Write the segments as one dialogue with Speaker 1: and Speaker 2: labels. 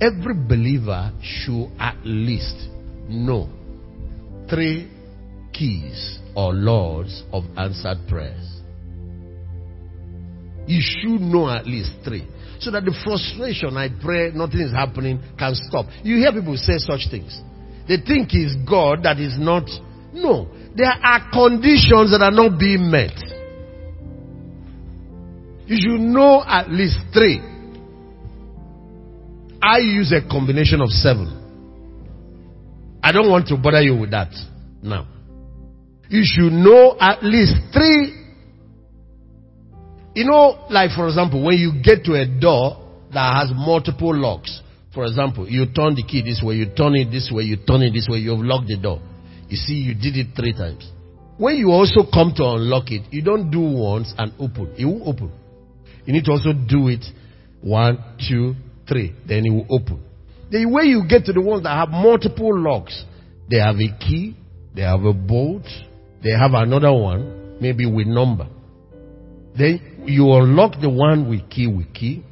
Speaker 1: every believer should at least know three keys or laws of answered prayers. You should know at least three. So that the frustration, I pray, nothing is happening, can stop. You hear people say such things. They think it's God that is not. No. There are conditions that are not being met. You should know at least three. I use a combination of seven. I don't want to bother you with that now. You should know at least three. You know, like for example, when you get to a door that has multiple locks, for example, you turn the key this way, you turn it this way, you turn it this way, you've locked the door. You see, you did it three times. When you also come to unlock it, you don't do once and open. It will open. You need to also do it one, two, three. Then it will open. The way you get to the ones that have multiple locks, they have a key, they have a bolt, they have another one, maybe with number. Then you unlock the one with key with key.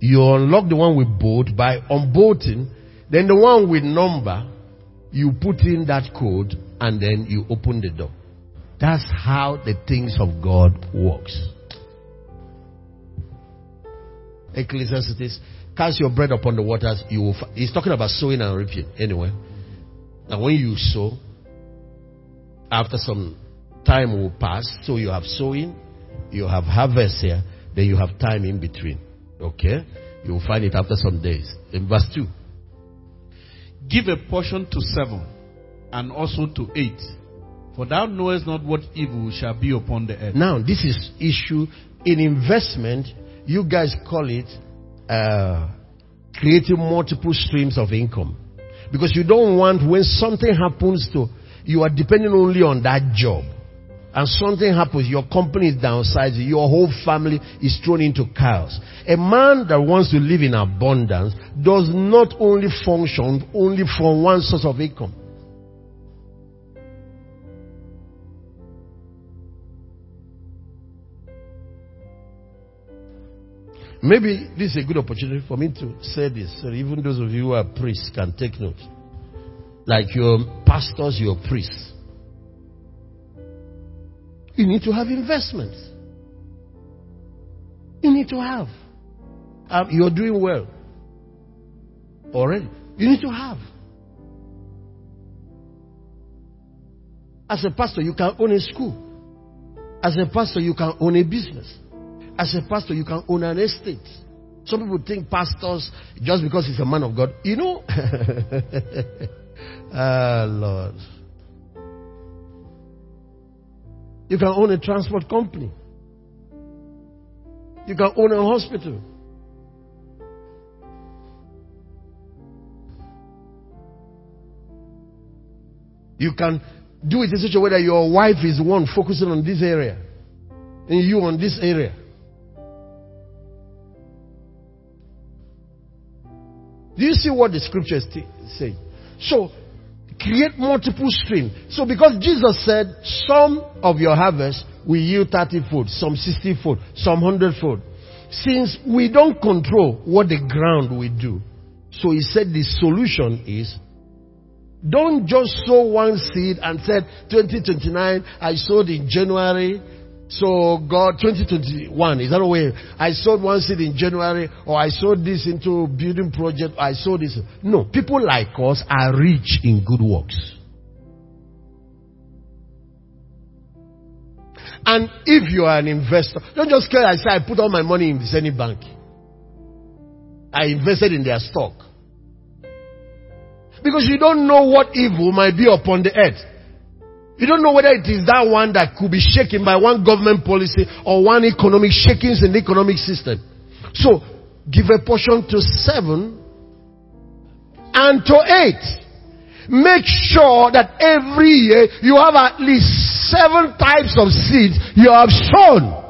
Speaker 1: You unlock the one with bolt by unbolting. Then the one with number, you put in that code and then you open the door. That's how the things of God works. Ecclesiastes, cast your bread upon the waters. You will, he's talking about sowing and reaping anyway. And when you sow, after some time will pass, so you have sowing, you have harvest here, then you have time in between. Okay? You will find it after some days. In verse 2.
Speaker 2: Give a portion to seven, and also to eight. For thou knowest not what evil shall be upon the earth.
Speaker 1: Now, this is issue in investment. You guys call it uh, creating multiple streams of income. Because you don't want when something happens to, you are depending only on that job. And something happens, your company is downsized, your whole family is thrown into chaos. A man that wants to live in abundance does not only function only from one source of income. Maybe this is a good opportunity for me to say this, so even those of you who are priests can take note. Like your pastors, your priests. You need to have investments. You need to have. Um, you're doing well already. You need to have. As a pastor, you can own a school. As a pastor, you can own a business. As a pastor, you can own an estate. Some people think pastors, just because he's a man of God, you know. ah, Lord. You can own a transport company. You can own a hospital. You can do it in such a way that your wife is one focusing on this area and you on this area. Do you see what the scriptures t- saying? So, create multiple streams. So, because Jesus said, some of your harvest will yield 30 fold, some 60 fold, some 100 fold. Since we don't control what the ground will do, so he said the solution is don't just sow one seed and said 2029 I sowed in January so God, 2021, is that a way? I sowed one seed in January, or I sowed this into building project, I sowed this. No, people like us are rich in good works. And if you are an investor, don't just care I say I put all my money in Zenith Bank. I invested in their stock. Because you don't know what evil might be upon the earth. You don't know whether it is that one that could be shaken by one government policy or one economic shakings in the economic system. So, give a portion to seven and to eight. Make sure that every year you have at least seven types of seeds you have sown.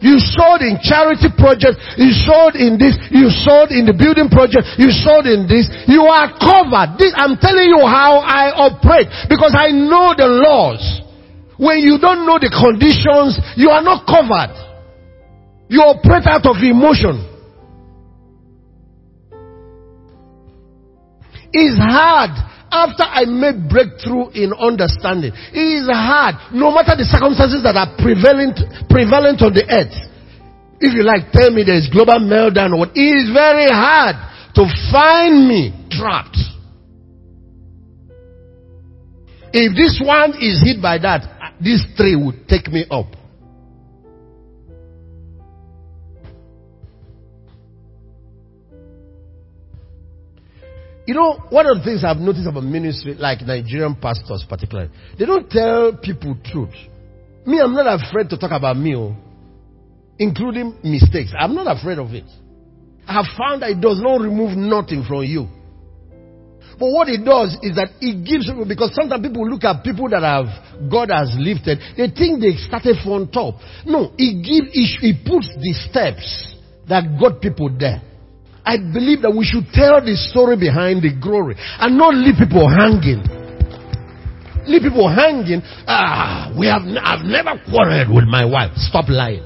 Speaker 1: You sowed in charity project. You sowed in this. You sowed in the building project. You sowed in this. You are covered. This, I'm telling you how I operate because I know the laws. When you don't know the conditions, you are not covered. You operate out of emotion. It's hard after I made breakthrough in understanding. It is hard, no matter the circumstances that are prevalent, prevalent on the earth. If you like, tell me there is global meltdown or what. It is very hard to find me trapped. If this one is hit by that, this three would take me up. You know, one of the things I've noticed about ministry, like Nigerian pastors particularly, they don't tell people truth. Me, I'm not afraid to talk about me, oh, including mistakes. I'm not afraid of it. I have found that it does not remove nothing from you. But what it does is that it gives people, because sometimes people look at people that have, God has lifted, they think they started from top. No, it gives, it, it puts the steps that got people there. I believe that we should tell the story behind the glory and not leave people hanging. Leave people hanging. Ah, we have, I've never quarreled with my wife. Stop lying.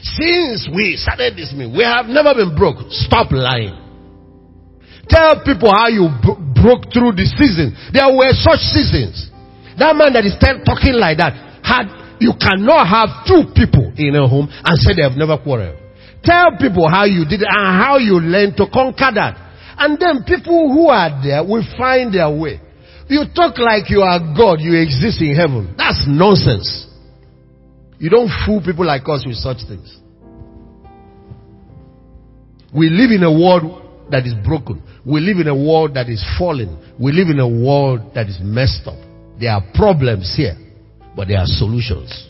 Speaker 1: Since we started this meeting, we have never been broke. Stop lying. Tell people how you broke through the season. There were such seasons. That man that is talking like that had, you cannot have two people in a home and say they have never quarreled. Tell people how you did it and how you learned to conquer that. And then people who are there will find their way. You talk like you are God, you exist in heaven. That's nonsense. You don't fool people like us with such things. We live in a world that is broken. We live in a world that is fallen. We live in a world that is messed up. There are problems here, but there are solutions.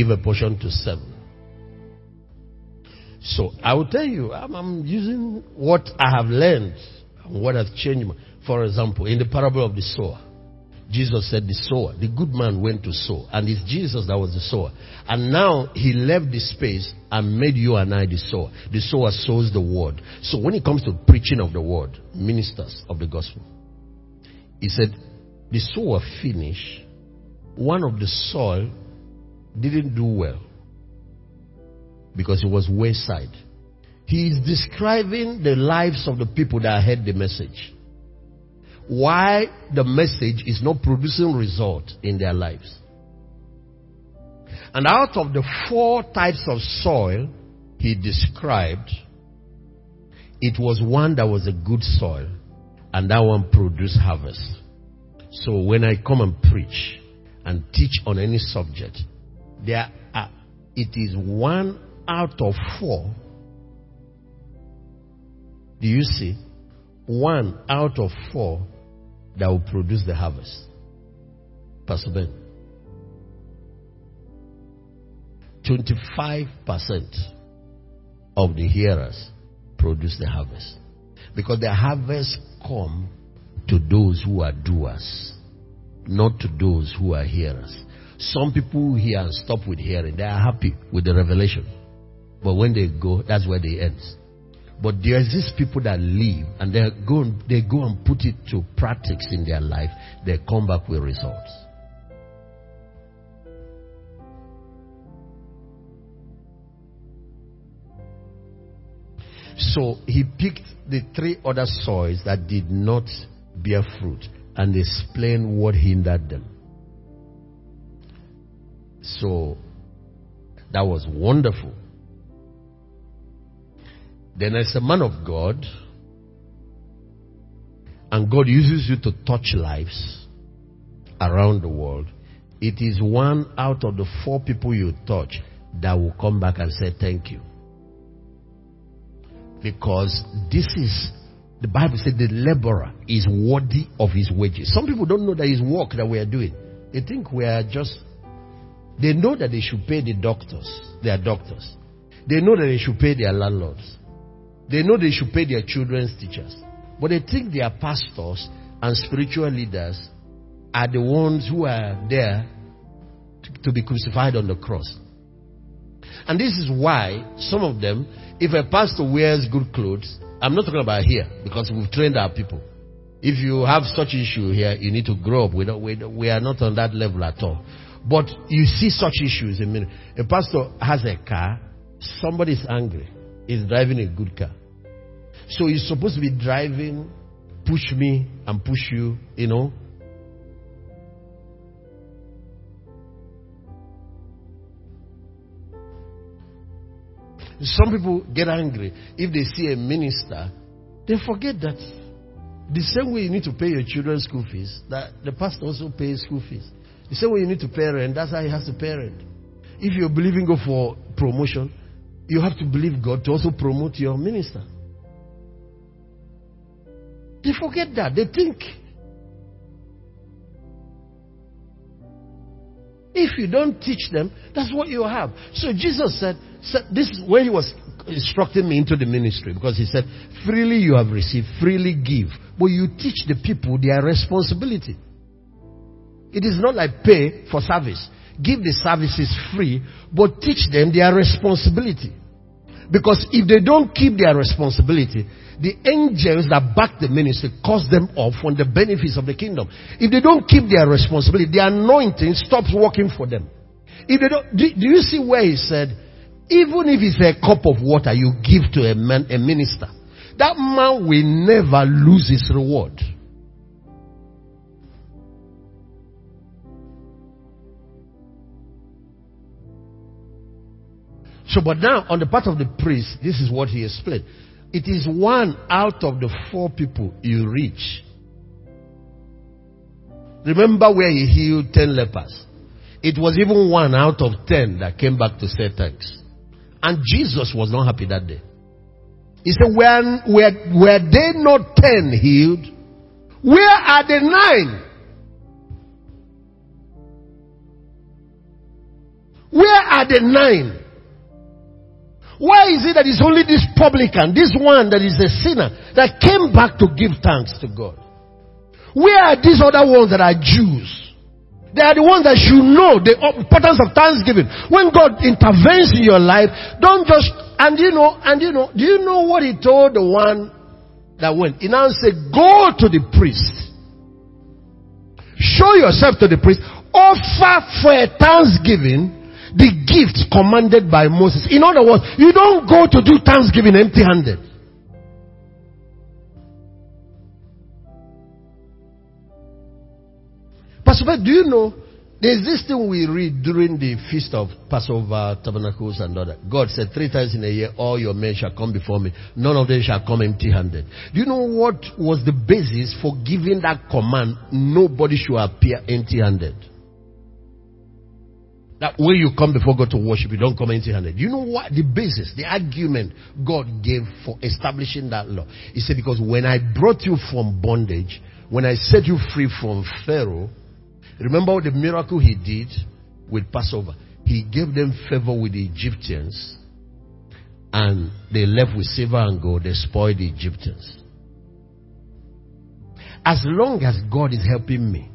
Speaker 1: Give a portion to seven. So I will tell you, I'm, I'm using what I have learned and what has changed. For example, in the parable of the sower, Jesus said the sower, the good man went to sow, and it's Jesus that was the sower. And now he left the space and made you and I the sower. The sower sows the word. So when it comes to preaching of the word, ministers of the gospel, he said, the sower finished, one of the soil didn't do well because it was wayside. He is describing the lives of the people that heard the message. Why the message is not producing result in their lives. And out of the four types of soil he described, it was one that was a good soil, and that one produced harvest. So when I come and preach and teach on any subject, there are, it is one out of four. Do you see? One out of four that will produce the harvest. Pastor Ben. 25% of the hearers produce the harvest. Because the harvest come to those who are doers, not to those who are hearers. Some people hear and stop with hearing. They are happy with the revelation. But when they go, that's where they end. But there's these people that leave and they go, they go and put it to practice in their life. They come back with results. So he picked the three other soils that did not bear fruit and explained what hindered them. So that was wonderful. Then, as a man of God, and God uses you to touch lives around the world, it is one out of the four people you touch that will come back and say thank you. Because this is, the Bible said the laborer is worthy of his wages. Some people don't know that his work that we are doing. They think we are just they know that they should pay the doctors, their doctors. They know that they should pay their landlords. They know they should pay their children's teachers. But they think their pastors and spiritual leaders are the ones who are there to, be crucified on the cross. And this is why some of them, if a pastor wears good clothes, I'm not talking about here because we've trained our people. If you have such issue here, you need to grow up. We, don't, we, don't, we are not on that level at all. But you see such issues. I mean, A pastor has a car, somebody is angry, he's driving a good car. So he's supposed to be driving, push me and push you, you know. Some people get angry if they see a minister, they forget that the same way you need to pay your children's school fees, that the pastor also pays school fees. The same way you need to pay rent, that's how he has to pay rent. If you're believing God for promotion, you have to believe God to also promote your minister. They forget that. They think if you don't teach them, that's what you have. So Jesus said, said this is where he was instructing me into the ministry because he said, freely you have received, freely give. But you teach the people their responsibility. It is not like pay for service. Give the services free, but teach them their responsibility. Because if they don't keep their responsibility, the angels that back the ministry cause them off on the benefits of the kingdom. If they don't keep their responsibility, the anointing stops working for them. If they don't, do, do you see where he said, even if it's a cup of water you give to a man, a minister, that man will never lose his reward. So, but now on the part of the priest, this is what he explained. It is one out of the four people you reach. Remember where he healed ten lepers. It was even one out of ten that came back to say thanks. And Jesus was not happy that day. He said, when, were, were they not ten healed? Where are the nine? Where are the nine? Why is it that it's only this publican, this one that is a sinner, that came back to give thanks to God? Where are these other ones that are Jews? They are the ones that should know the importance of thanksgiving. When God intervenes in your life, don't just, and you know, and you know, do you know what he told the one that went? He now said, go to the priest. Show yourself to the priest. Offer for a thanksgiving the gift commanded by Moses. In other words, you don't go to do thanksgiving empty handed. Pastor, do you know there's this thing we read during the feast of Passover, Tabernacles, and all that. God said three times in a year, all your men shall come before me. None of them shall come empty handed. Do you know what was the basis for giving that command? Nobody should appear empty handed. That way you come before God to worship, you don't come empty handed. You know what? The basis, the argument God gave for establishing that law. He said, Because when I brought you from bondage, when I set you free from Pharaoh, remember the miracle he did with Passover? He gave them favor with the Egyptians, and they left with silver and gold. They spoiled the Egyptians. As long as God is helping me,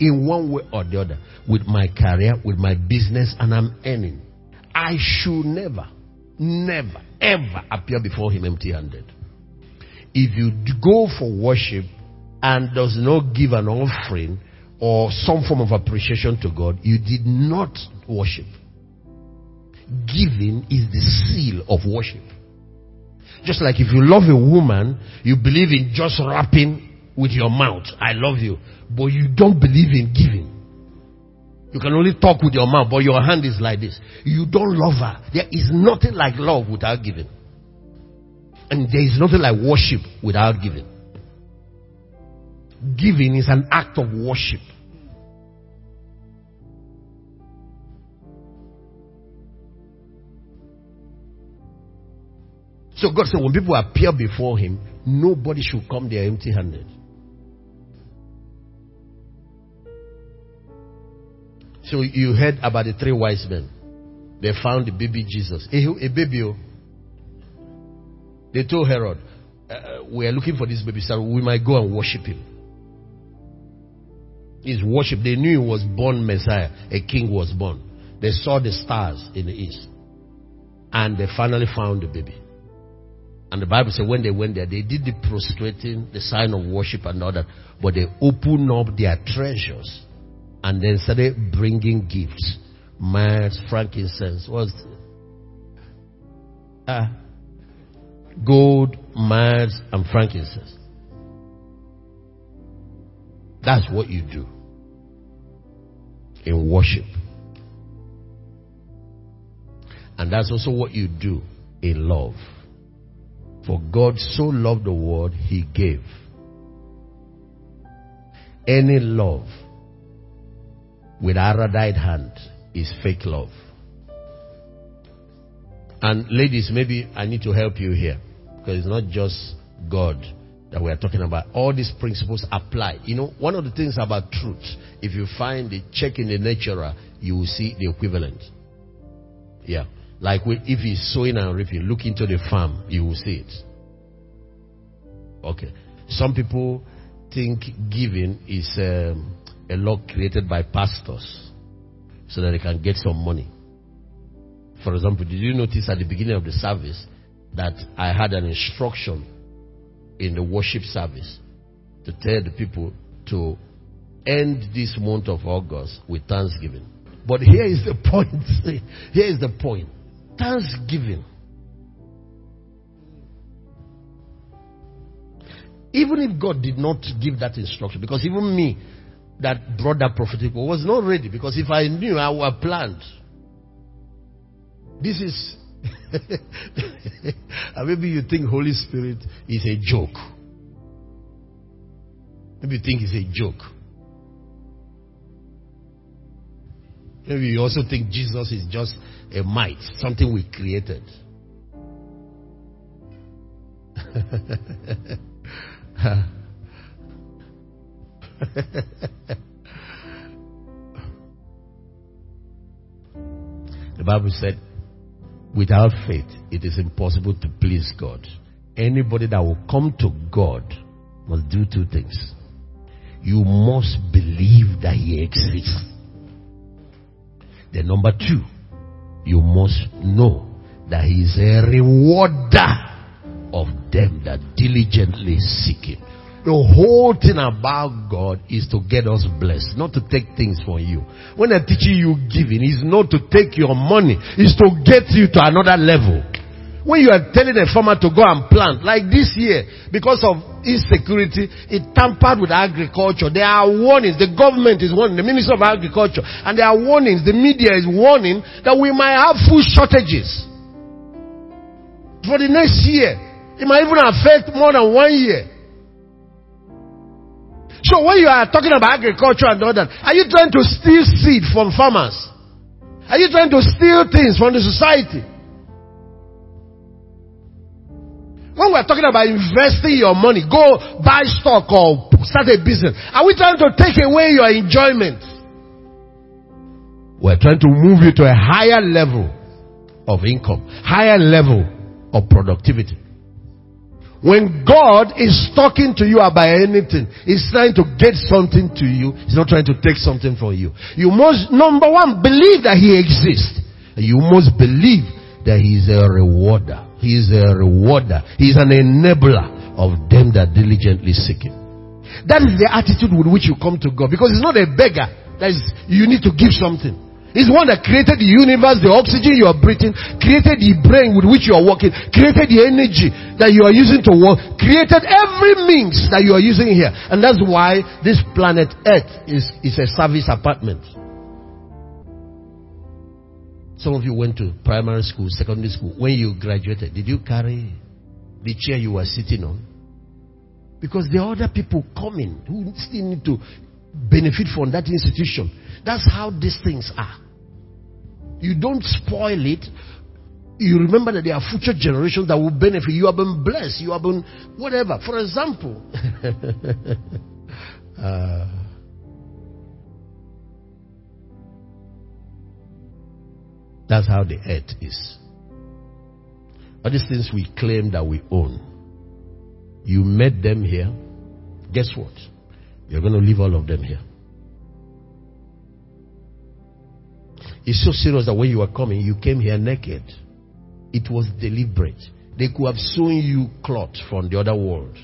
Speaker 1: in one way or the other with my career, with my business, and I'm earning. I should never, never, ever appear before Him empty handed. If you go for worship and does not give an offering or some form of appreciation to God, you did not worship. Giving is the seal of worship. Just like if you love a woman, you believe in just wrapping with your mouth, I love you, but you don't believe in giving. You can only talk with your mouth, but your hand is like this. You don't love her. There is nothing like love without giving. And there is nothing like worship without giving. Giving is an act of worship. So God said, when people appear before Him, nobody should come there empty handed. So you heard about the three wise men. They found the baby Jesus. A, baby. Oh. They told Herod, uh, we are looking for this baby, so we might go and worship him. His worship, they knew he was born Messiah. A king was born. They saw the stars in the east. And they finally found the baby. And the Bible said when they went there, they did the prostrating, the sign of worship and all that, but they opened up their treasures and then started bringing gifts. Myrrh, frankincense, was uh, gold, myrrh, and frankincense. That's what you do in worship. And that's also what you do in love. For God so loved the world, He gave. Any love with Aradite hand is fake love. And ladies, maybe I need to help you here. Because it's not just God that we are talking about. All these principles apply. You know, one of the things about truth, if you find the check in the natural, you will see the equivalent. Yeah. Like if he's sowing and reaping, look into the farm, you will see it. Okay. Some people think giving is um, a law created by pastors so that they can get some money. For example, did you notice at the beginning of the service that I had an instruction in the worship service to tell the people to end this month of August with thanksgiving? But here is the point. here is the point. Thanksgiving. Even if God did not give that instruction, because even me that brought that prophetic word was not ready, because if I knew, I would have planned. This is, maybe you think Holy Spirit is a joke. Maybe you think it's a joke. Maybe you also think Jesus is just a might, something we created. the Bible said, without faith, it is impossible to please God. Anybody that will come to God must do two things. You must believe that He exists. Then, number two, you must know that He is a rewarder of them that diligently seek Him. The whole thing about God is to get us blessed, not to take things from you. When I'm teaching you giving, it's not to take your money, it's to get you to another level. When you are telling a farmer to go and plant, like this year, because of insecurity, it tampered with agriculture. There are warnings. The government is warning, the Minister of Agriculture, and there are warnings. The media is warning that we might have food shortages for the next year. It might even affect more than one year. So when you are talking about agriculture and all that, are you trying to steal seed from farmers? Are you trying to steal things from the society? When we're talking about investing your money, go buy stock or start a business. Are we trying to take away your enjoyment? We're trying to move you to a higher level of income, higher level of productivity. When God is talking to you about anything, He's trying to get something to you. He's not trying to take something from you. You must, number one, believe that He exists. You must believe that He is a rewarder. He is a rewarder. He is an enabler of them that diligently seek Him. That is the attitude with which you come to God. Because it's not a beggar. That is, you need to give something. He's one that created the universe, the oxygen you are breathing, created the brain with which you are working, created the energy that you are using to work, created every means that you are using here. And that's why this planet Earth is, is a service apartment. Some of you went to primary school, secondary school. When you graduated, did you carry the chair you were sitting on? Because there are other people coming who still need to benefit from that institution. That's how these things are. You don't spoil it. You remember that there are future generations that will benefit. You have been blessed. You have been whatever. For example, uh, that's how the earth is. All these things we claim that we own. You met them here. Guess what? You're going to leave all of them here. It's so serious that when you were coming, you came here naked. It was deliberate. They could have sewn you cloth from the other world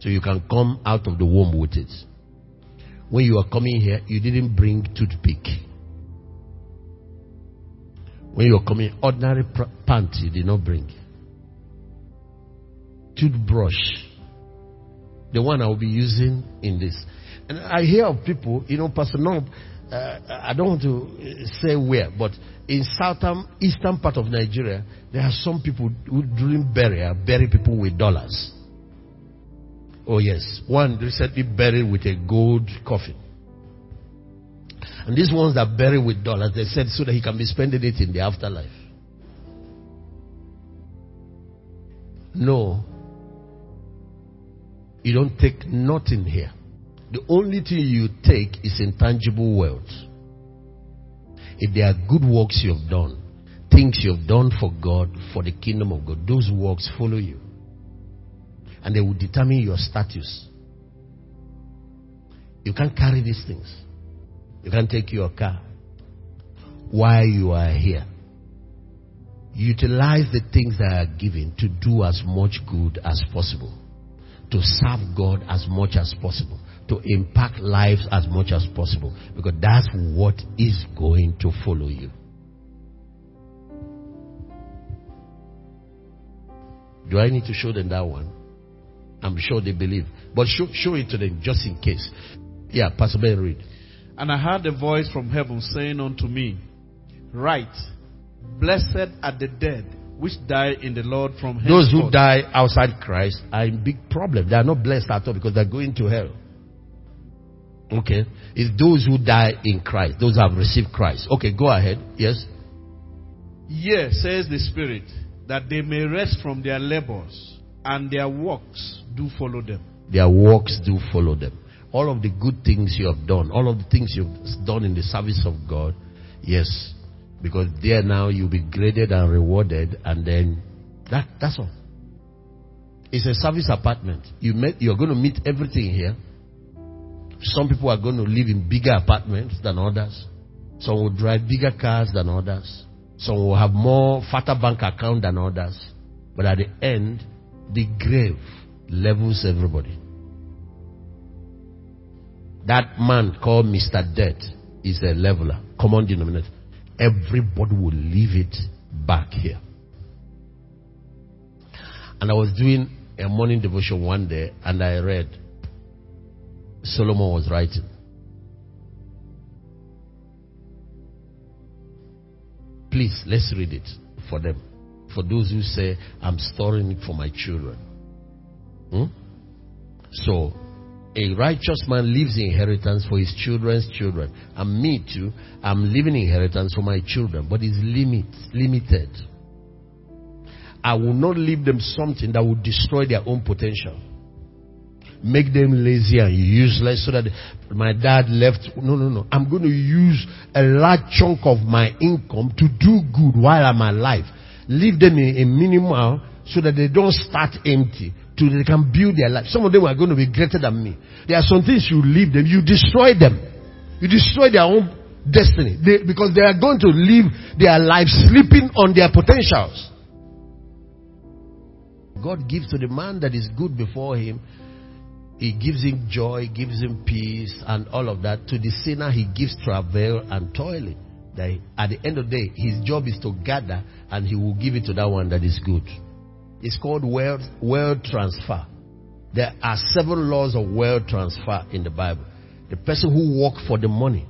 Speaker 1: so you can come out of the womb with it. When you are coming here, you didn't bring toothpick. When you are coming, ordinary pants you did not bring. Toothbrush. The one I will be using in this. And I hear of people, you know, Pastor Nob, uh, I don't want to uh, say where, but in southern, eastern part of Nigeria, there are some people who during burial bury people with dollars. Oh yes, one recently buried with a gold coffin. And these ones that bury with dollars, they said so that he can be spending it in the afterlife. No. You don't take nothing here. The only thing you take is intangible wealth. If there are good works you have done, things you have done for God, for the kingdom of God, those works follow you. And they will determine your status. You can't carry these things. You can't take your car while you are here. Utilize the things that are given to do as much good as possible, to serve God as much as possible, to impact lives as much as possible, because that's what is going to follow you. Do I need to show them that one? I'm sure they believe. But show, show it to them just in case. Yeah, Pastor Ben, read.
Speaker 2: And I heard a voice from heaven saying unto me, Write, blessed are the dead which die in the Lord from
Speaker 1: Those who die outside Christ are in big problem. They are not blessed at all because they're going to hell. Okay? It's those who die in Christ. Those who have received Christ. Okay, go ahead. Yes?
Speaker 2: Yes, says the Spirit, that they may rest from their labors, and their works do follow them.
Speaker 1: Their works do follow them. All of the good things you have done, all of the things you've done in the service of God, yes. Because there now you'll be graded and rewarded, and then that, that's all. It's a service apartment. You met, you're going to meet everything here. Some people are going to live in bigger apartments than others. Some will drive bigger cars than others. Some will have more fatter bank account than others. But at the end, the grave levels everybody. That man called Mr. Death is a leveler, common denominator. Everybody will leave it back here. And I was doing a morning devotion one day and I read Solomon was writing. Please, let's read it for them. For those who say, I'm storing it for my children. Hmm? So, a righteous man leaves inheritance for his children's children. And me too, I'm leaving inheritance for my children, but it's limit, limited. I will not leave them something that will destroy their own potential. Make them lazy and useless so that my dad left. No, no, no. I'm going to use a large chunk of my income to do good while I'm alive. Leave them in a minimal so that they don't start empty. To they can build their life. Some of them are going to be greater than me. There are some things you leave them, you destroy them. You destroy their own destiny. They, because they are going to live their life sleeping on their potentials. God gives to the man that is good before him. He gives him joy, gives him peace, and all of that. To the sinner, he gives travail and toiling. That at the end of the day, his job is to gather, and he will give it to that one that is good. It's called wealth, wealth transfer. There are seven laws of wealth transfer in the Bible. The person who worked for the money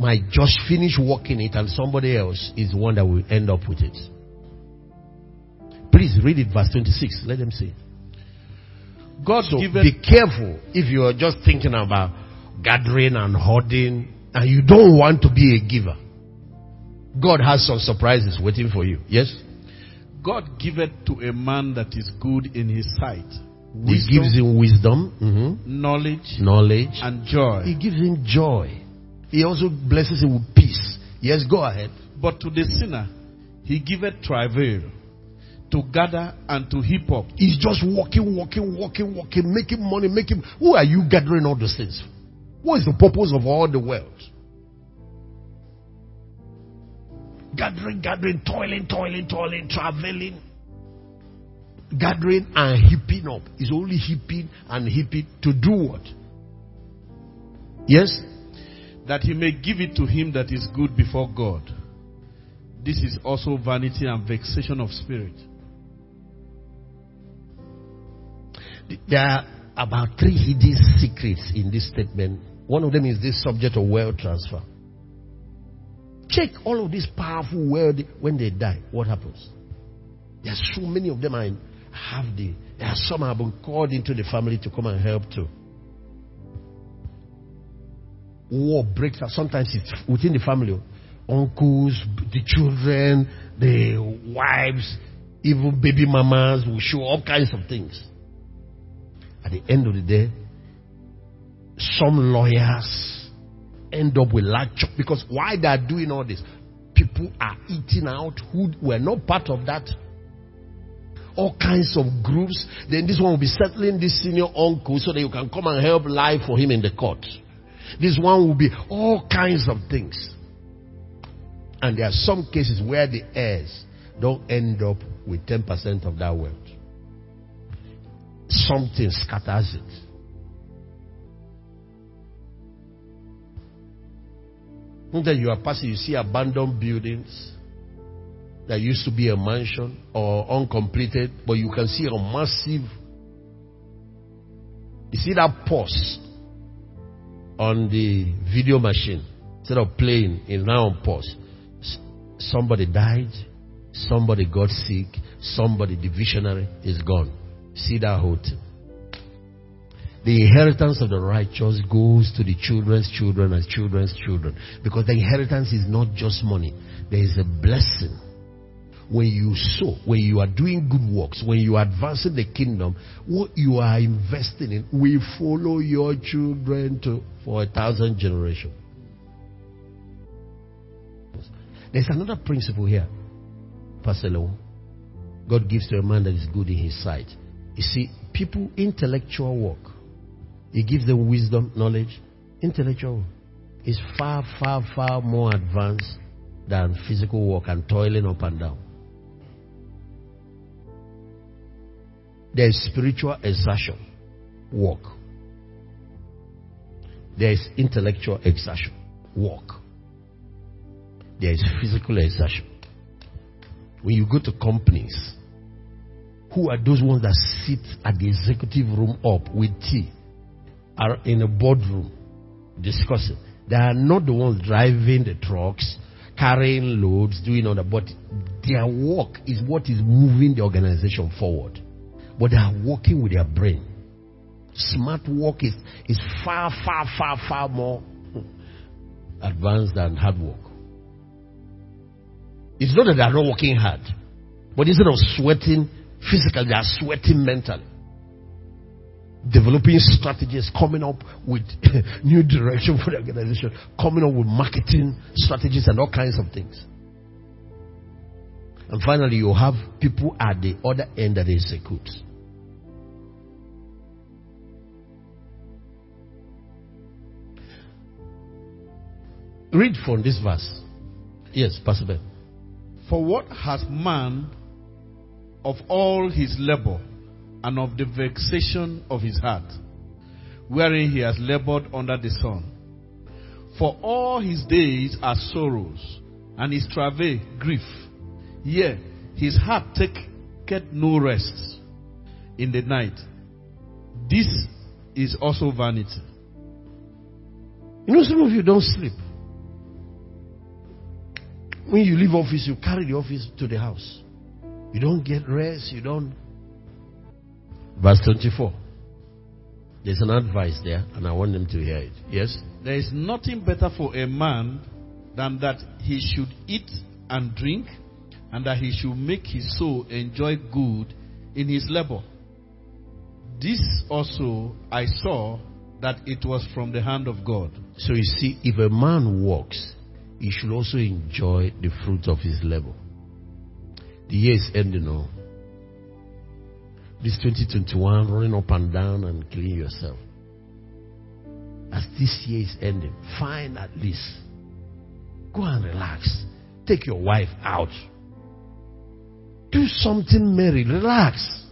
Speaker 1: might just finish working it, and somebody else is the one that will end up with it. Please read it, verse 26. Let them see.
Speaker 2: God
Speaker 1: So
Speaker 2: giveth
Speaker 1: be careful if you are just thinking about gathering and hoarding and you don't want to be a giver. God has some surprises waiting for you. Yes?
Speaker 2: God giveth to a man that is good in his sight
Speaker 1: He gives him wisdom, mhm,
Speaker 2: knowledge,
Speaker 1: knowledge.
Speaker 2: and joy.
Speaker 1: He gives him joy. He also blesses him with peace. Yes, go ahead.
Speaker 2: But to the sinner, he giveth travail to gather and to heap up.
Speaker 1: He's just walking, walking, walking, walking, making money, making. Who are you gathering all those things? What is the purpose of all the wealth? gathering, gathering, toiling, toiling, toiling, traveling, gathering and heaping up. is only heaping and heaping to do what? Yes?
Speaker 2: That he may give it to him that is good before God. This is also vanity and vexation of spirit.
Speaker 1: There are about three hidden secrets in this statement. One of them is this subject of wealth transfer. Check all of these powerful wealth when they die. What happens? There are so many of them I have the. There are some have been called into the family to come and help too. War breaks out. Sometimes it's within the family. Uncles, the children, the wives, even baby mamas will show all kinds of things. At the end of the day, some lawyers end up with large because why they are doing all this? People are eating out who were not part of that. All kinds of groups. Then this one will be settling this senior uncle so that you can come and help lie for him in the court. This one will be all kinds of things. And there are some cases where the heirs don't end up with 10% of that wealth. Something scatters it. That you are passing, you see abandoned buildings that used to be a mansion or uncompleted, but you can see a massive. You see that pause on the video machine instead of playing, it's now on pause. Somebody died, somebody got sick, somebody, the visionary, is gone. See that whole. The inheritance of the righteous goes to the children's children and children's children. Because the inheritance is not just money, there is a blessing. When you sow, when you are doing good works, when you are advancing the kingdom, what you are investing in will follow your children to, for a thousand generations. There's another principle here, Pastor. God gives to a man that is good in his sight. You see, people, intellectual work, it gives them wisdom, knowledge. Intellectual is far, far, far more advanced than physical work and toiling up and down. There is spiritual exertion, work. There is intellectual exertion, work. There is physical exertion. When you go to companies, who are those ones that sit at the executive room up with tea, are in a boardroom discussing? They are not the ones driving the trucks, carrying loads, doing all that, but their work is what is moving the organization forward. But they are working with their brain. Smart work is, is far, far, far, far more advanced than hard work. It's not that they are not working hard, but instead of sweating physically, they are sweating mentally. Developing strategies, coming up with new direction for the organization, coming up with marketing strategies and all kinds of things. And finally, you have people at the other end that execute. Read from this verse. Yes, Pastor Ben.
Speaker 2: For what has man of all his labor and of the vexation of his heart, wherein he has labored under the sun? For all his days are sorrows, and his travail grief. Yea, his heart taketh no rest in the night. This is also vanity.
Speaker 1: You know, some of you don't sleep. When you leave office, you carry the office to the house. You don't get rest. You don't. Verse 24. There's an advice there, and I want them to hear it. Yes?
Speaker 2: There is nothing better for a man than that he should eat and drink, and that he should make his soul enjoy good in his labor. This also I saw that it was from the hand of God.
Speaker 1: So you see, if a man works, he should also enjoy the fruit of his labor. The year is ending now. This 2021, running up and down and killing yourself. As this year is ending, find at least. Go and relax. Take your wife out. Do something merry. Relax.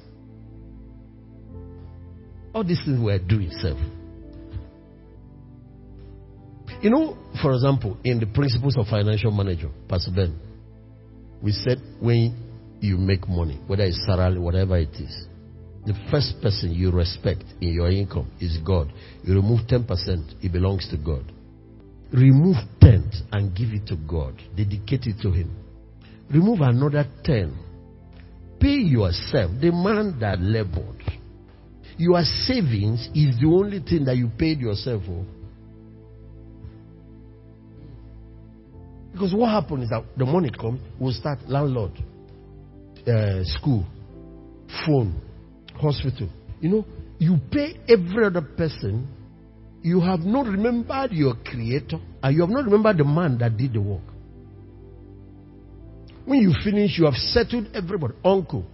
Speaker 1: All these things we're doing, self. You know, for example, in the principles of financial management, Pastor Ben, we said when you make money, whether it's salary, whatever it is, the first person you respect in your income is God. You remove 10%, it belongs to God. Remove 10 and give it to God. Dedicate it to Him. Remove another 10. Pay yourself, the man that labored. Your savings is the only thing that you paid yourself for. Because what happens is that the money comes, we'll start landlord, uh, school, phone, hospital. You know, you pay every other person. You have not remembered your creator, and you have not remembered the man that did the work. When you finish, you have settled everybody. Uncle,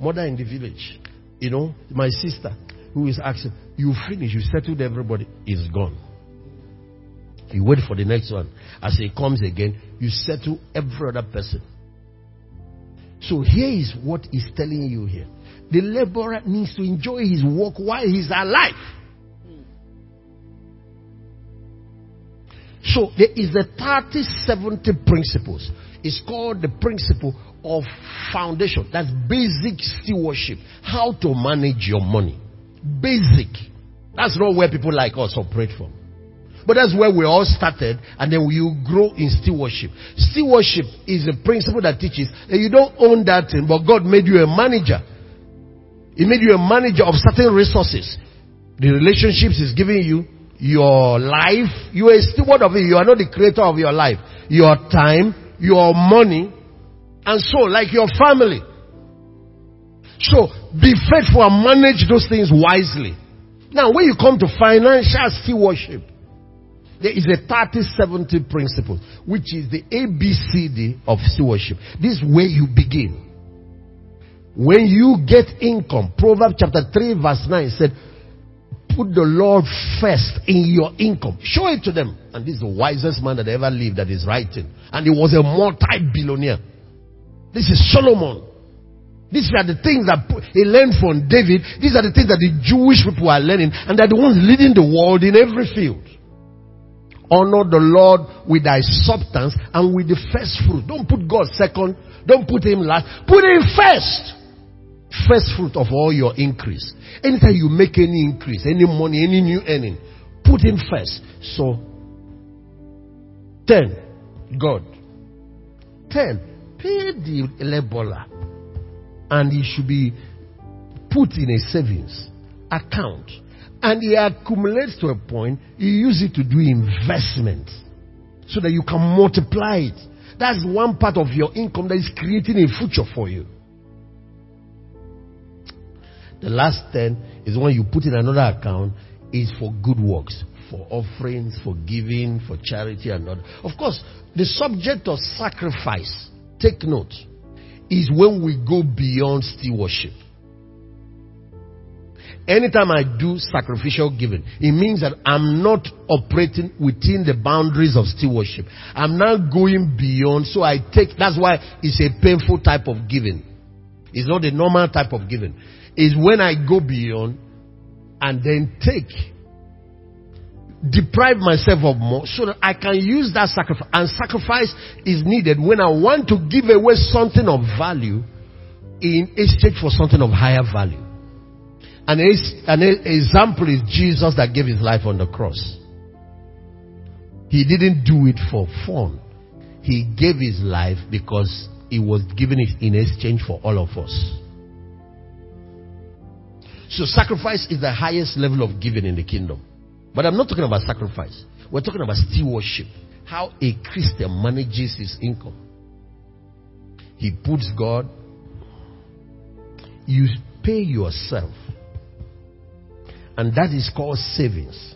Speaker 1: mother in the village, you know, my sister who is asking, you finish, you settled everybody, is gone. You wait for the next one. As he comes again, you settle every other person. So here is what he's telling you here. The laborer needs to enjoy his work while he's alive. So there is the 30 70 principles. It's called the principle of foundation. That's basic stewardship. How to manage your money. Basic. That's not where people like us operate from. But that's where we all started, and then you grow in stewardship. Stewardship is a principle that teaches that you don't own that thing, but God made you a manager. He made you a manager of certain resources. The relationships He's giving you, your life, you are a steward of it. You are not the creator of your life. Your time, your money, and so, like your family. So, be faithful and manage those things wisely. Now, when you come to financial stewardship, there is a 30-70 principle, which is the ABCD of stewardship. This is where you begin. When you get income, Proverbs chapter 3 verse 9 said, put the Lord first in your income. Show it to them. And this is the wisest man that ever lived that is writing. And he was a multi-billionaire. This is Solomon. These are the things that he learned from David. These are the things that the Jewish people are learning. And they're the ones leading the world in every field. Honor the Lord with thy substance and with the first fruit. Don't put God second. Don't put him last. Put him first. First fruit of all your increase. Anytime you make any increase, any money, any new earning, put him first. So, 10, God. 10, pay the laborer. And he should be put in a savings account and it accumulates to a point, you use it to do investment so that you can multiply it. That's one part of your income that is creating a future for you. The last 10 is when you put in another account is for good works, for offerings, for giving, for charity and all. Of course, the subject of sacrifice, take note, is when we go beyond stewardship. Anytime I do sacrificial giving, it means that I'm not operating within the boundaries of stewardship. I'm now going beyond, so I take, that's why it's a painful type of giving. It's not the normal type of giving. It's when I go beyond and then take, deprive myself of more so that I can use that sacrifice. And sacrifice is needed when I want to give away something of value in exchange for something of higher value. An, an example is Jesus that gave his life on the cross. He didn't do it for fun. He gave his life because he was given it in exchange for all of us. So sacrifice is the highest level of giving in the kingdom. But I'm not talking about sacrifice. We're talking about stewardship. How a Christian manages his income. He puts God. You pay yourself and that is called savings.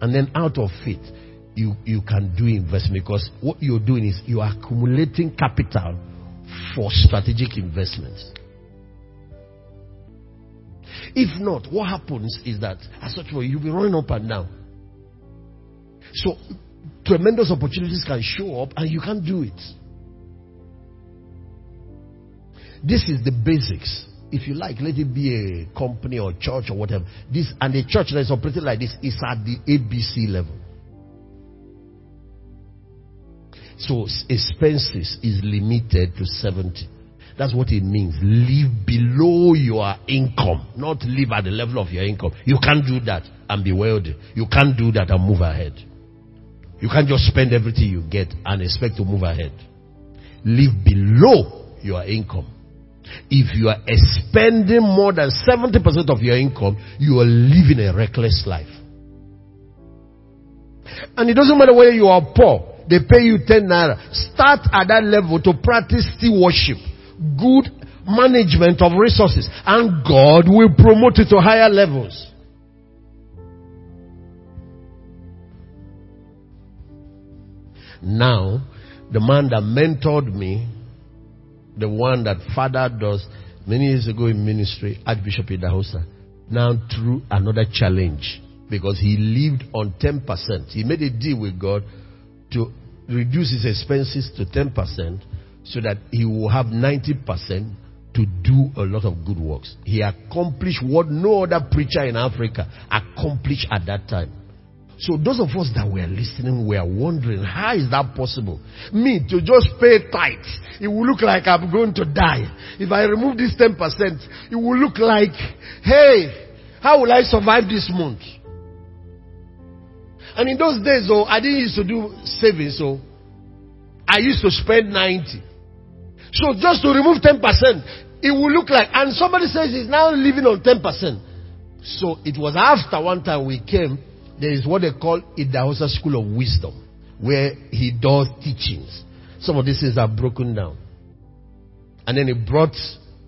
Speaker 1: And then out of it, you, you can do investment because what you're doing is you are accumulating capital for strategic investments. If not, what happens is that as such you'll be running up and down. So tremendous opportunities can show up and you can't do it. This is the basics. If you like, let it be a company or church or whatever. This and the church that is operating like this is at the ABC level. So expenses is limited to 70. That's what it means. Live below your income, not live at the level of your income. You can't do that and be wealthy. You can't do that and move ahead. You can't just spend everything you get and expect to move ahead. Live below your income. If you are spending more than 70% of your income, you are living a reckless life. And it doesn't matter whether you are poor, they pay you 10 naira. Start at that level to practice stewardship, good management of resources, and God will promote you to higher levels. Now, the man that mentored me, the one that father does many years ago in ministry, Archbishop Idahosa, now through another challenge because he lived on 10%. He made a deal with God to reduce his expenses to 10% so that he will have 90% to do a lot of good works. He accomplished what no other preacher in Africa accomplished at that time. So those of us that were listening were wondering, how is that possible? Me to just pay tithe, it will look like I'm going to die. If I remove this 10%, it will look like, hey, how will I survive this month? And in those days, oh, I didn't used to do savings, so I used to spend 90. So just to remove 10%, it will look like, and somebody says he's now living on 10%. So it was after one time we came, there is what they call Idahosa School of Wisdom, where he does teachings. Some of these things are broken down. And then he brought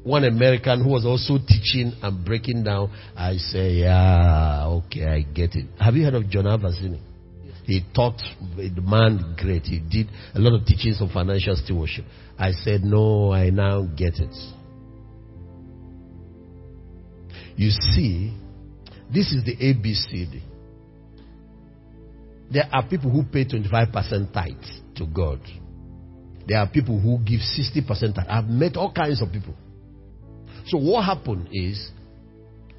Speaker 1: one American who was also teaching and breaking down. I say, yeah, okay, I get it. Have you heard of John Avanzini? He taught the man great. He did a lot of teachings on financial stewardship. I said, no, I now get it. You see, this is the ABCD. There are people who pay 25% tithe to God. There are people who give 60% tithe. I've met all kinds of people. So what happened is,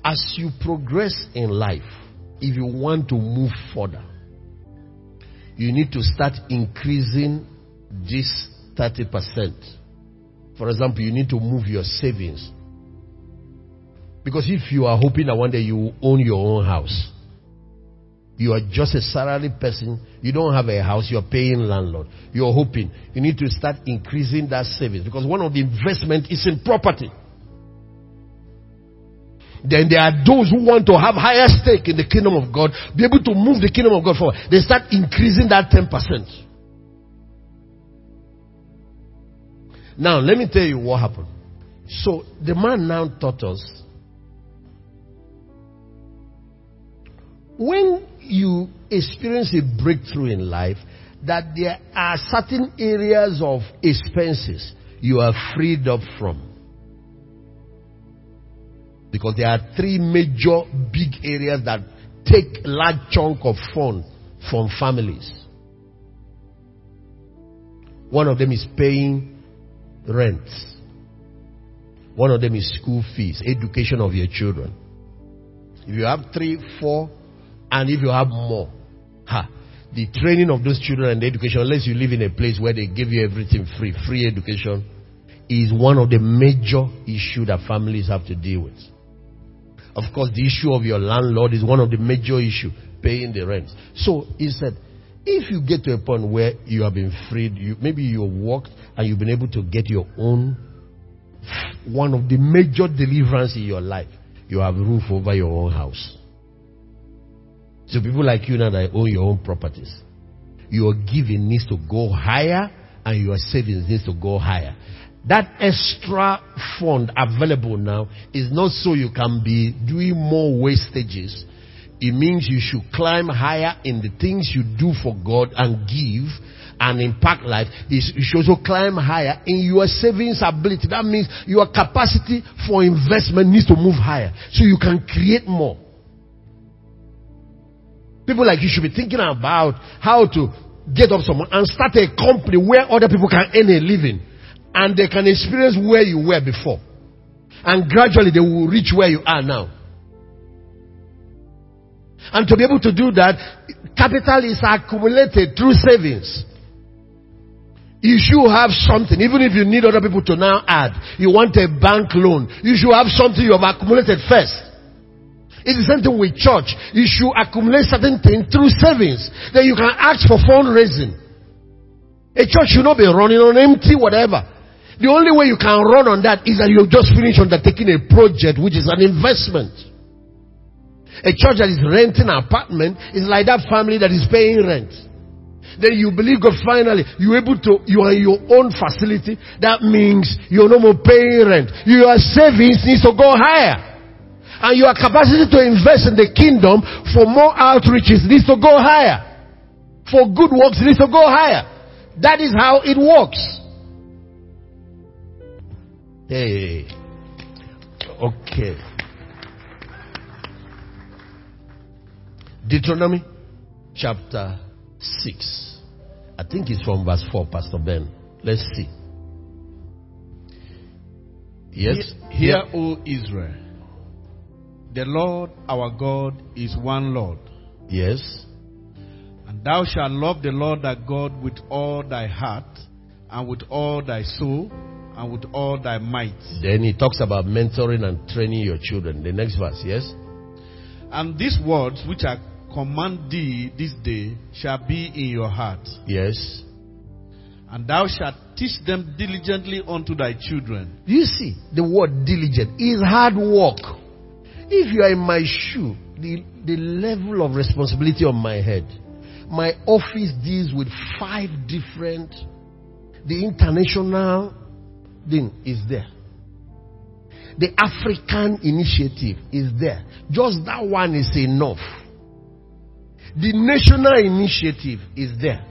Speaker 1: as you progress in life, if you want to move further, you need to start increasing this 30%. For example, you need to move your savings. Because if you are hoping that one day you own your own house, you are just a salary person, you don't have a house, you're paying landlord. You're hoping. You need to start increasing that savings because one of the investment is in property. Then there are those who want to have higher stake in the kingdom of God, be able to move the kingdom of God forward. They start increasing that 10%. Now, let me tell you what happened. So, the man now taught us when you experience a breakthrough in life, that there are certain areas of expenses you are freed up from. Because there are three major big areas that take large chunk of fund from families. One of them is paying rent. One of them is school fees, education of your children. If you have three, four, and if you have more, ha, the training of those children and the education, unless you live in a place where they give you everything free, free education, is one of the major issues that families have to deal with. Of course, the issue of your landlord is one of the major issues, paying the rent. So he said, if you get to a point where you have been freed, you, maybe you worked and you've been able to get your own, one of the major deliverance in your life, you have roof over your own house. So people like you now that own your own properties, your giving needs to go higher and your savings needs to go higher. That extra fund available now is not so you can be doing more wastages. It means you should climb higher in the things you do for God and give and impact life. You should also climb higher in your savings ability. That means your capacity for investment needs to move higher so you can create more. People like you should be thinking about how to get up someone and start a company where other people can earn a living and they can experience where you were before. And gradually they will reach where you are now. And to be able to do that, capital is accumulated through savings. You should have something, even if you need other people to now add. You want a bank loan. You should have something you have accumulated first. It's the same thing with church. You should accumulate certain things through savings. Then you can ask for fundraising. A church should not be running on empty whatever. The only way you can run on that is that you've just finished undertaking a project which is an investment. A church that is renting an apartment is like that family that is paying rent. Then you believe God finally, you're able to, you are in your own facility. That means you're no more paying rent. Your savings needs to go higher. And your capacity to invest in the kingdom for more outreaches needs to go higher. For good works needs to go higher. That is how it works. Hey. Okay. Deuteronomy chapter 6. I think it's from verse 4, Pastor Ben. Let's see. Yes?
Speaker 2: Hear, O Israel, the Lord our God is one Lord.
Speaker 1: Yes.
Speaker 2: And thou shalt love the Lord thy God with all thy heart, and with all thy soul, and with all thy might.
Speaker 1: Then he talks about mentoring and training your children. The next verse, yes?
Speaker 2: And these words which I command thee this day shall be in your heart.
Speaker 1: Yes.
Speaker 2: And thou shalt teach them diligently unto thy children.
Speaker 1: Do you see the word diligent is hard work. If you are in my shoe, the, the level of responsibility on my head, my office deals with five different, the international thing is there. The African initiative is there. Just that one is enough. The national initiative is there.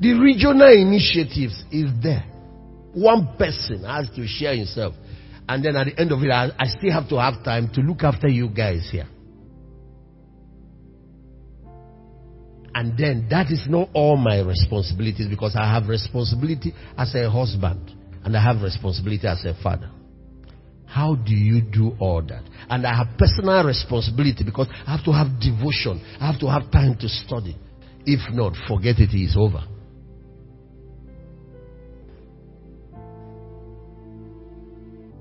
Speaker 1: The regional initiatives is there. One person has to share himself. And then at the end of it, I, I still have to have time to look after you guys here. And then that is not all my responsibilities because I have responsibility as a husband and I have responsibility as a father. How do you do all that? And I have personal responsibility because I have to have devotion. I have to have time to study. If not, forget it, it is over.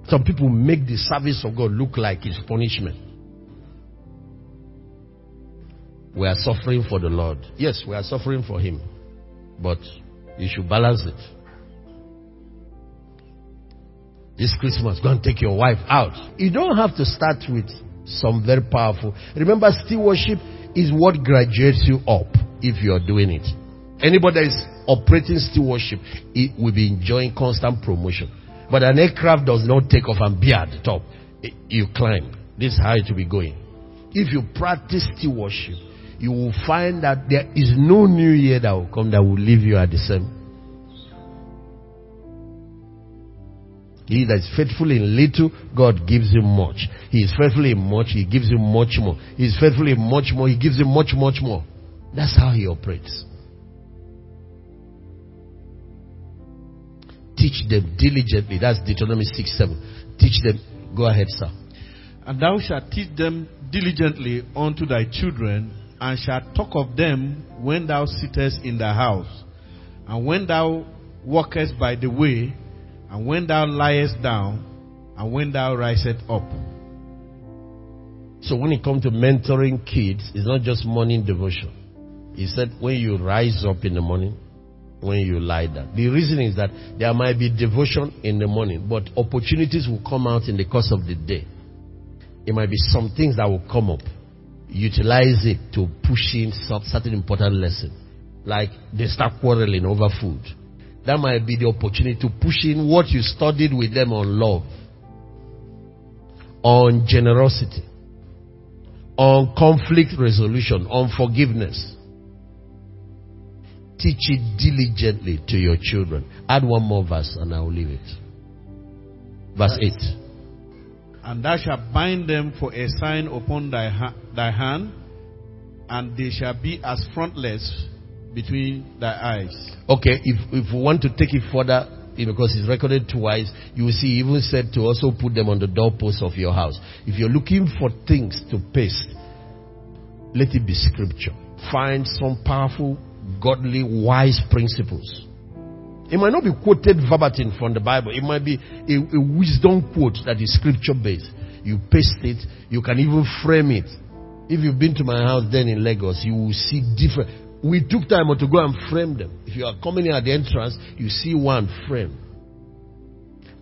Speaker 1: Some people make the service of God look like it's punishment. We are suffering for the Lord. Yes, we are suffering for Him. But you should balance it. This Christmas, go and take your wife out. You don't have to start with some very powerful. Remember, stewardship is what graduates you up if you are doing it. Anybody that is operating stewardship, it will be enjoying constant promotion. But an aircraft does not take off and be at the top. Eh, you climb. This is how it will be going. If you practice stewardship, you will find that there is no new year that will come that will leave you at the same. He that is faithful in little, God gives him much. He is faithful in much, He gives him much more. He is faithful in much more, He gives him much, much more. That's how He operates. Teach them diligently. That's Deuteronomy 6 7. Teach them. Go ahead, sir.
Speaker 2: And thou shalt teach them diligently unto thy children, and shalt talk of them when thou sittest in thy house, and when thou walkest by the way, and when thou liest down, and when thou risest up.
Speaker 1: So when it comes to mentoring kids, it's not just morning devotion. He said when you rise up in the morning, when you lie down. The reason is that there might be devotion in the morning, but opportunities will come out in the course of the day. It might be some things that will come up. Utilize it to push in some certain important lesson. Like they start quarreling over food. That might be the opportunity to push in what you studied with them on love, on generosity, on conflict resolution, on forgiveness. Teach it diligently to your children. Add one more verse and I will leave it. Verse 8.
Speaker 2: And thou shalt bind them for a sign upon thy, ha- thy hand, and they shall be as frontlets between thy eyes.
Speaker 1: Okay, if, if we want to take it further, because it's recorded twice. You will see, even said to also put them on the doorposts of your house. If you're looking for things to paste, let it be scripture. Find some powerful, godly, wise principles. It might not be quoted verbatim from the Bible. It might be a, a wisdom quote that is scripture based. You paste it. You can even frame it. If you've been to my house then in Lagos, you will see different. We took time to go and frame them. If you are coming in at the entrance, you see one frame.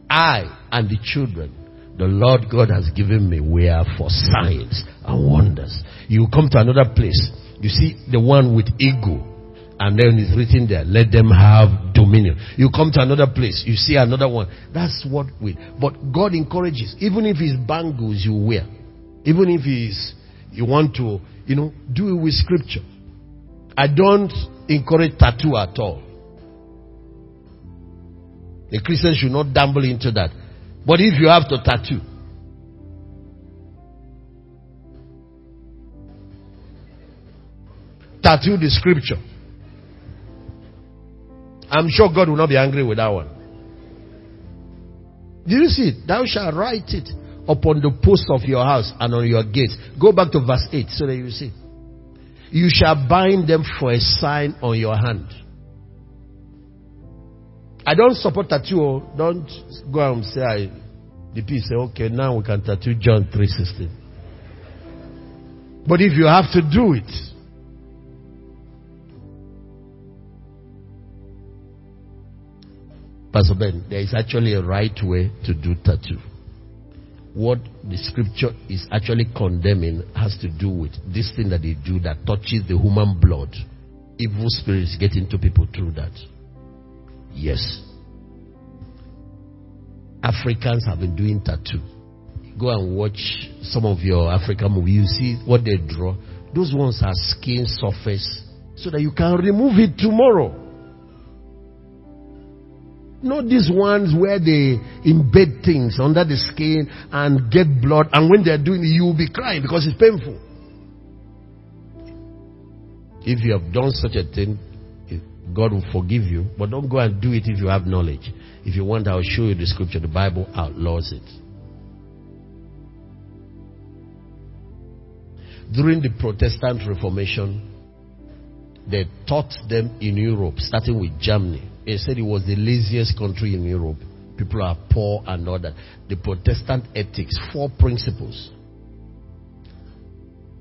Speaker 1: I and the children the Lord God has given me we are for signs and wonders. You come to another place, you see the one with ego, and then it's written there, let them have dominion. You come to another place, you see another one. That's what we, but God encourages, even if it's bangles you wear, even if it's, you want to, you know, do it with scripture. I don't encourage tattoo at all. The Christian should not dabble into that. But if you have to tattoo, tattoo the scripture. I'm sure God will not be angry with that one. Do you see it? Thou shalt write it upon the post of your house and on your gates. Go back to verse 8 so that you see. You shall bind them for a sign on your hand. I don't support tattoo. Oh. Don't go and say I. The piece say, okay, now we can tattoo John three sixteen. But if you have to do it, Pastor Ben, there is actually a right way to do tattoo. What the scripture is actually condemning has to do with this thing that they do that touches the human blood. Evil spirits get into people through that. Yes. Africans have been doing tattoo. Go and watch some of your African movies. You see what they draw. Those ones are skin surface so that you can remove it tomorrow. Not these ones where they embed things under the skin and get blood, and when they're doing it, you will be crying because it's painful. If you have done such a thing, God will forgive you. But don't go and do it if you have knowledge. If you want, I'll show you the scripture. The Bible outlaws it. During the Protestant Reformation, they taught them in Europe, starting with Germany. They said it was the laziest country in Europe. People are poor and all that. The Protestant ethics, four principles.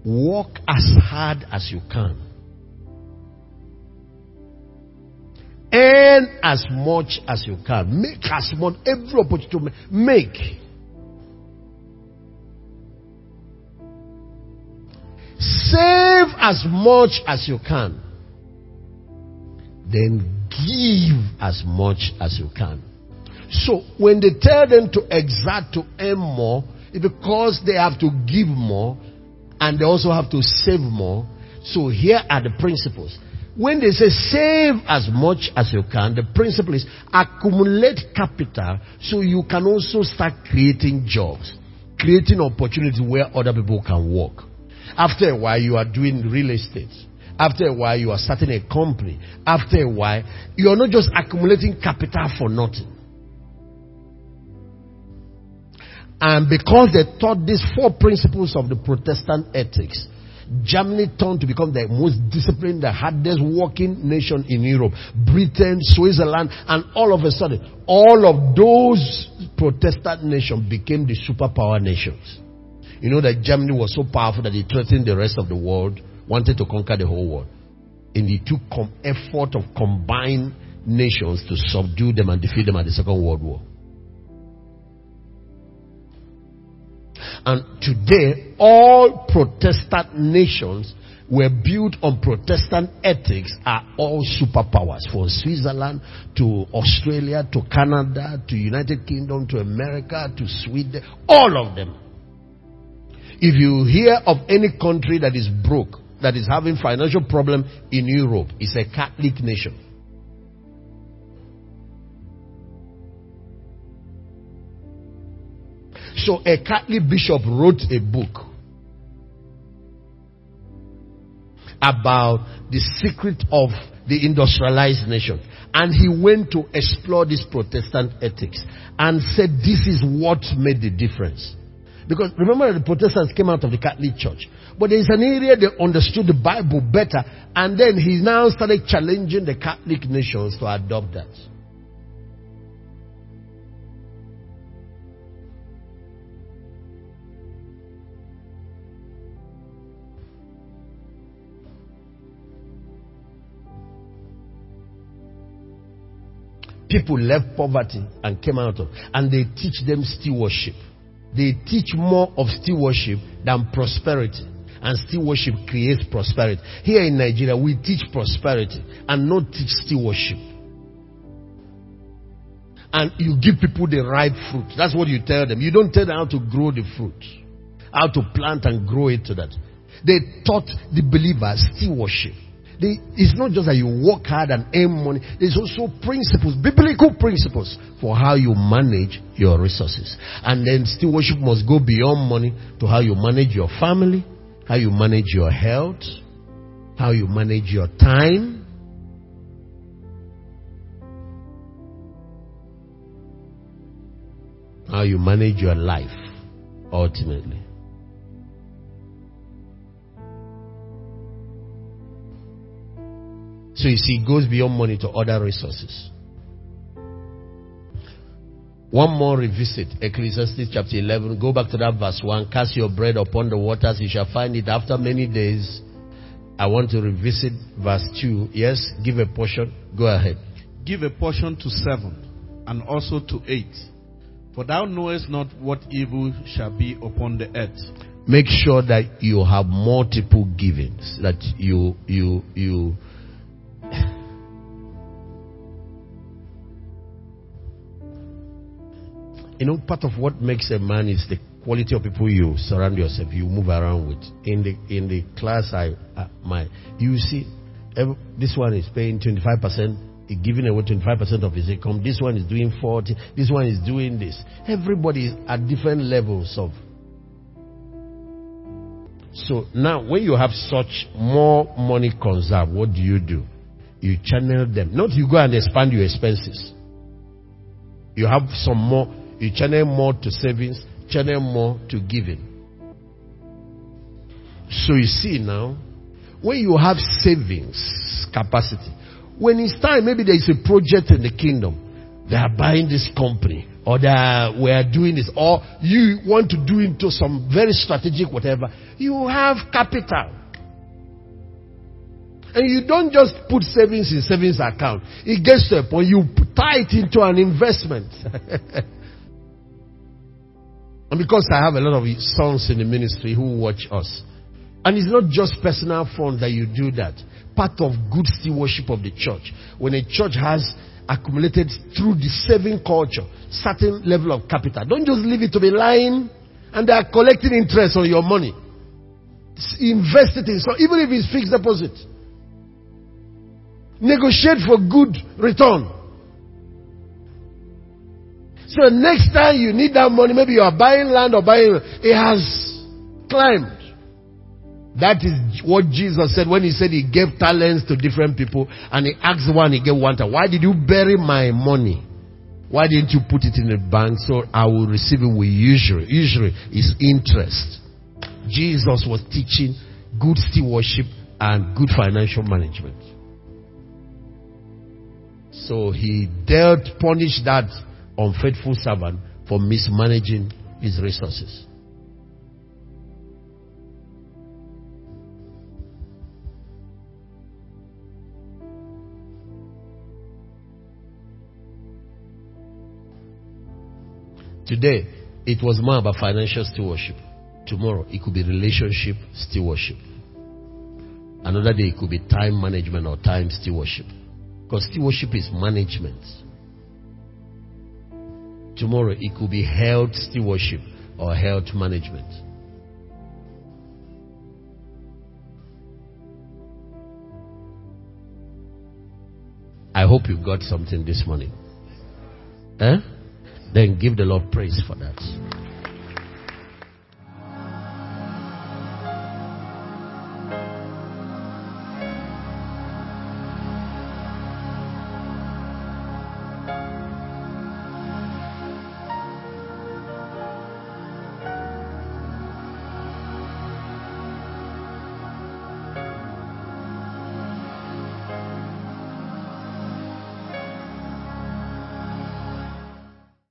Speaker 1: Work as hard as you can Earn as much as you can. Make as much, every opportunity make. Save as much as you can. Then give as much as you can. So when they tell them to exert to earn more, it's because they have to give more and they also have to save more. So here are the principles. When they say save as much as you can, the principle is accumulate capital so you can also start creating jobs, creating opportunities where other people can work. After a while, you are doing real estate. After a while, you are starting a company. After a while, you are not just accumulating capital for nothing. And because they taught these four principles of the Protestant ethics, Germany turned to become the most disciplined, the hardest working nation in Europe. Britain, Switzerland, and all of a sudden, all of those Protestant nations became the superpower nations. You know that Germany was so powerful that it threatened the rest of the world, wanted to conquer the whole world. And it took com- effort of combined nations to subdue them and defeat them at the Second World War. And today, all Protestant nations were built on Protestant ethics are all superpowers from Switzerland to Australia to Canada to United Kingdom to America to Sweden, all of them. If you hear of any country that is broke, that is having financial problem in Europe, it's a Catholic nation. So a Catholic bishop wrote a book about the secret of the industrialized nation. And he went to explore this Protestant ethics and said this is what made the difference. Because remember the Protestants came out of the Catholic Church. But there is an area they understood the Bible better. And then he now started challenging the Catholic nations to adopt that. people left poverty and came out of and they teach them stewardship they teach more of stewardship than prosperity. And stewardship creates prosperity. Here in nigeria we teach prosperity and not teach stewardship and you give people the ripe fruit. That's what you tell them. You don't tell them how to grow the fruit how to plant and grow it to that. They taught the believers stewardship they, it's not just that you work hard and earn money. There's also principles, biblical principles for how you manage your resources. And then stewardship must go beyond money to how you manage your family, how you manage your health, how you manage your time. How you manage your life, ultimately. So you see, it goes beyond money to other resources. One more revisit, Ecclesiastes chapter 11. Go back to that verse 1. Cast your bread upon the waters, you shall find it after many days. I want to revisit verse 2. Yes, give a portion. Go ahead.
Speaker 2: Give a portion to seven, and also to eight. For thou knowest not what evil shall be upon the earth.
Speaker 1: Make sure that you have multiple givings. That you you you you know, part of what makes a man is the quality of people you surround yourself, you move around with. In the in the class, I uh, my you see, every, this one is paying twenty five percent, giving away twenty five percent of his income. This one is doing forty. This one is doing this. Everybody is at different levels of. So now, when you have such more money conserved, what do you do? You channel them. Not you go and expand your expenses. You have some more you channel more to savings, channel more to giving. So you see now, when you have savings capacity, when it's time, maybe there is a project in the kingdom, they are buying this company, or they are, we are doing this, or you want to do into some very strategic whatever, you have capital. And you don't just put savings in savings account. It gets to a point you tie it into an investment. And because I have a lot of sons in the ministry who watch us, and it's not just personal fund that you do that. Part of good stewardship of the church. When a church has accumulated through the saving culture certain level of capital, don't just leave it to be lying and they are collecting interest on your money. Invest it in so even if it's fixed deposit. Negotiate for good return. So next time you need that money, maybe you are buying land or buying, it has climbed. That is what Jesus said when he said he gave talents to different people and he asked one, he gave one time. Why did you bury my money? Why didn't you put it in a bank so I will receive it with usury? Usury is interest. Jesus was teaching good stewardship and good financial management. So he dealt, punished that unfaithful servant for mismanaging his resources. Today, it was more about financial stewardship. Tomorrow, it could be relationship stewardship. Another day, it could be time management or time stewardship. Because stewardship is management. Tomorrow it could be health stewardship or health management. I hope you got something this morning. Eh? Then give the Lord praise for that.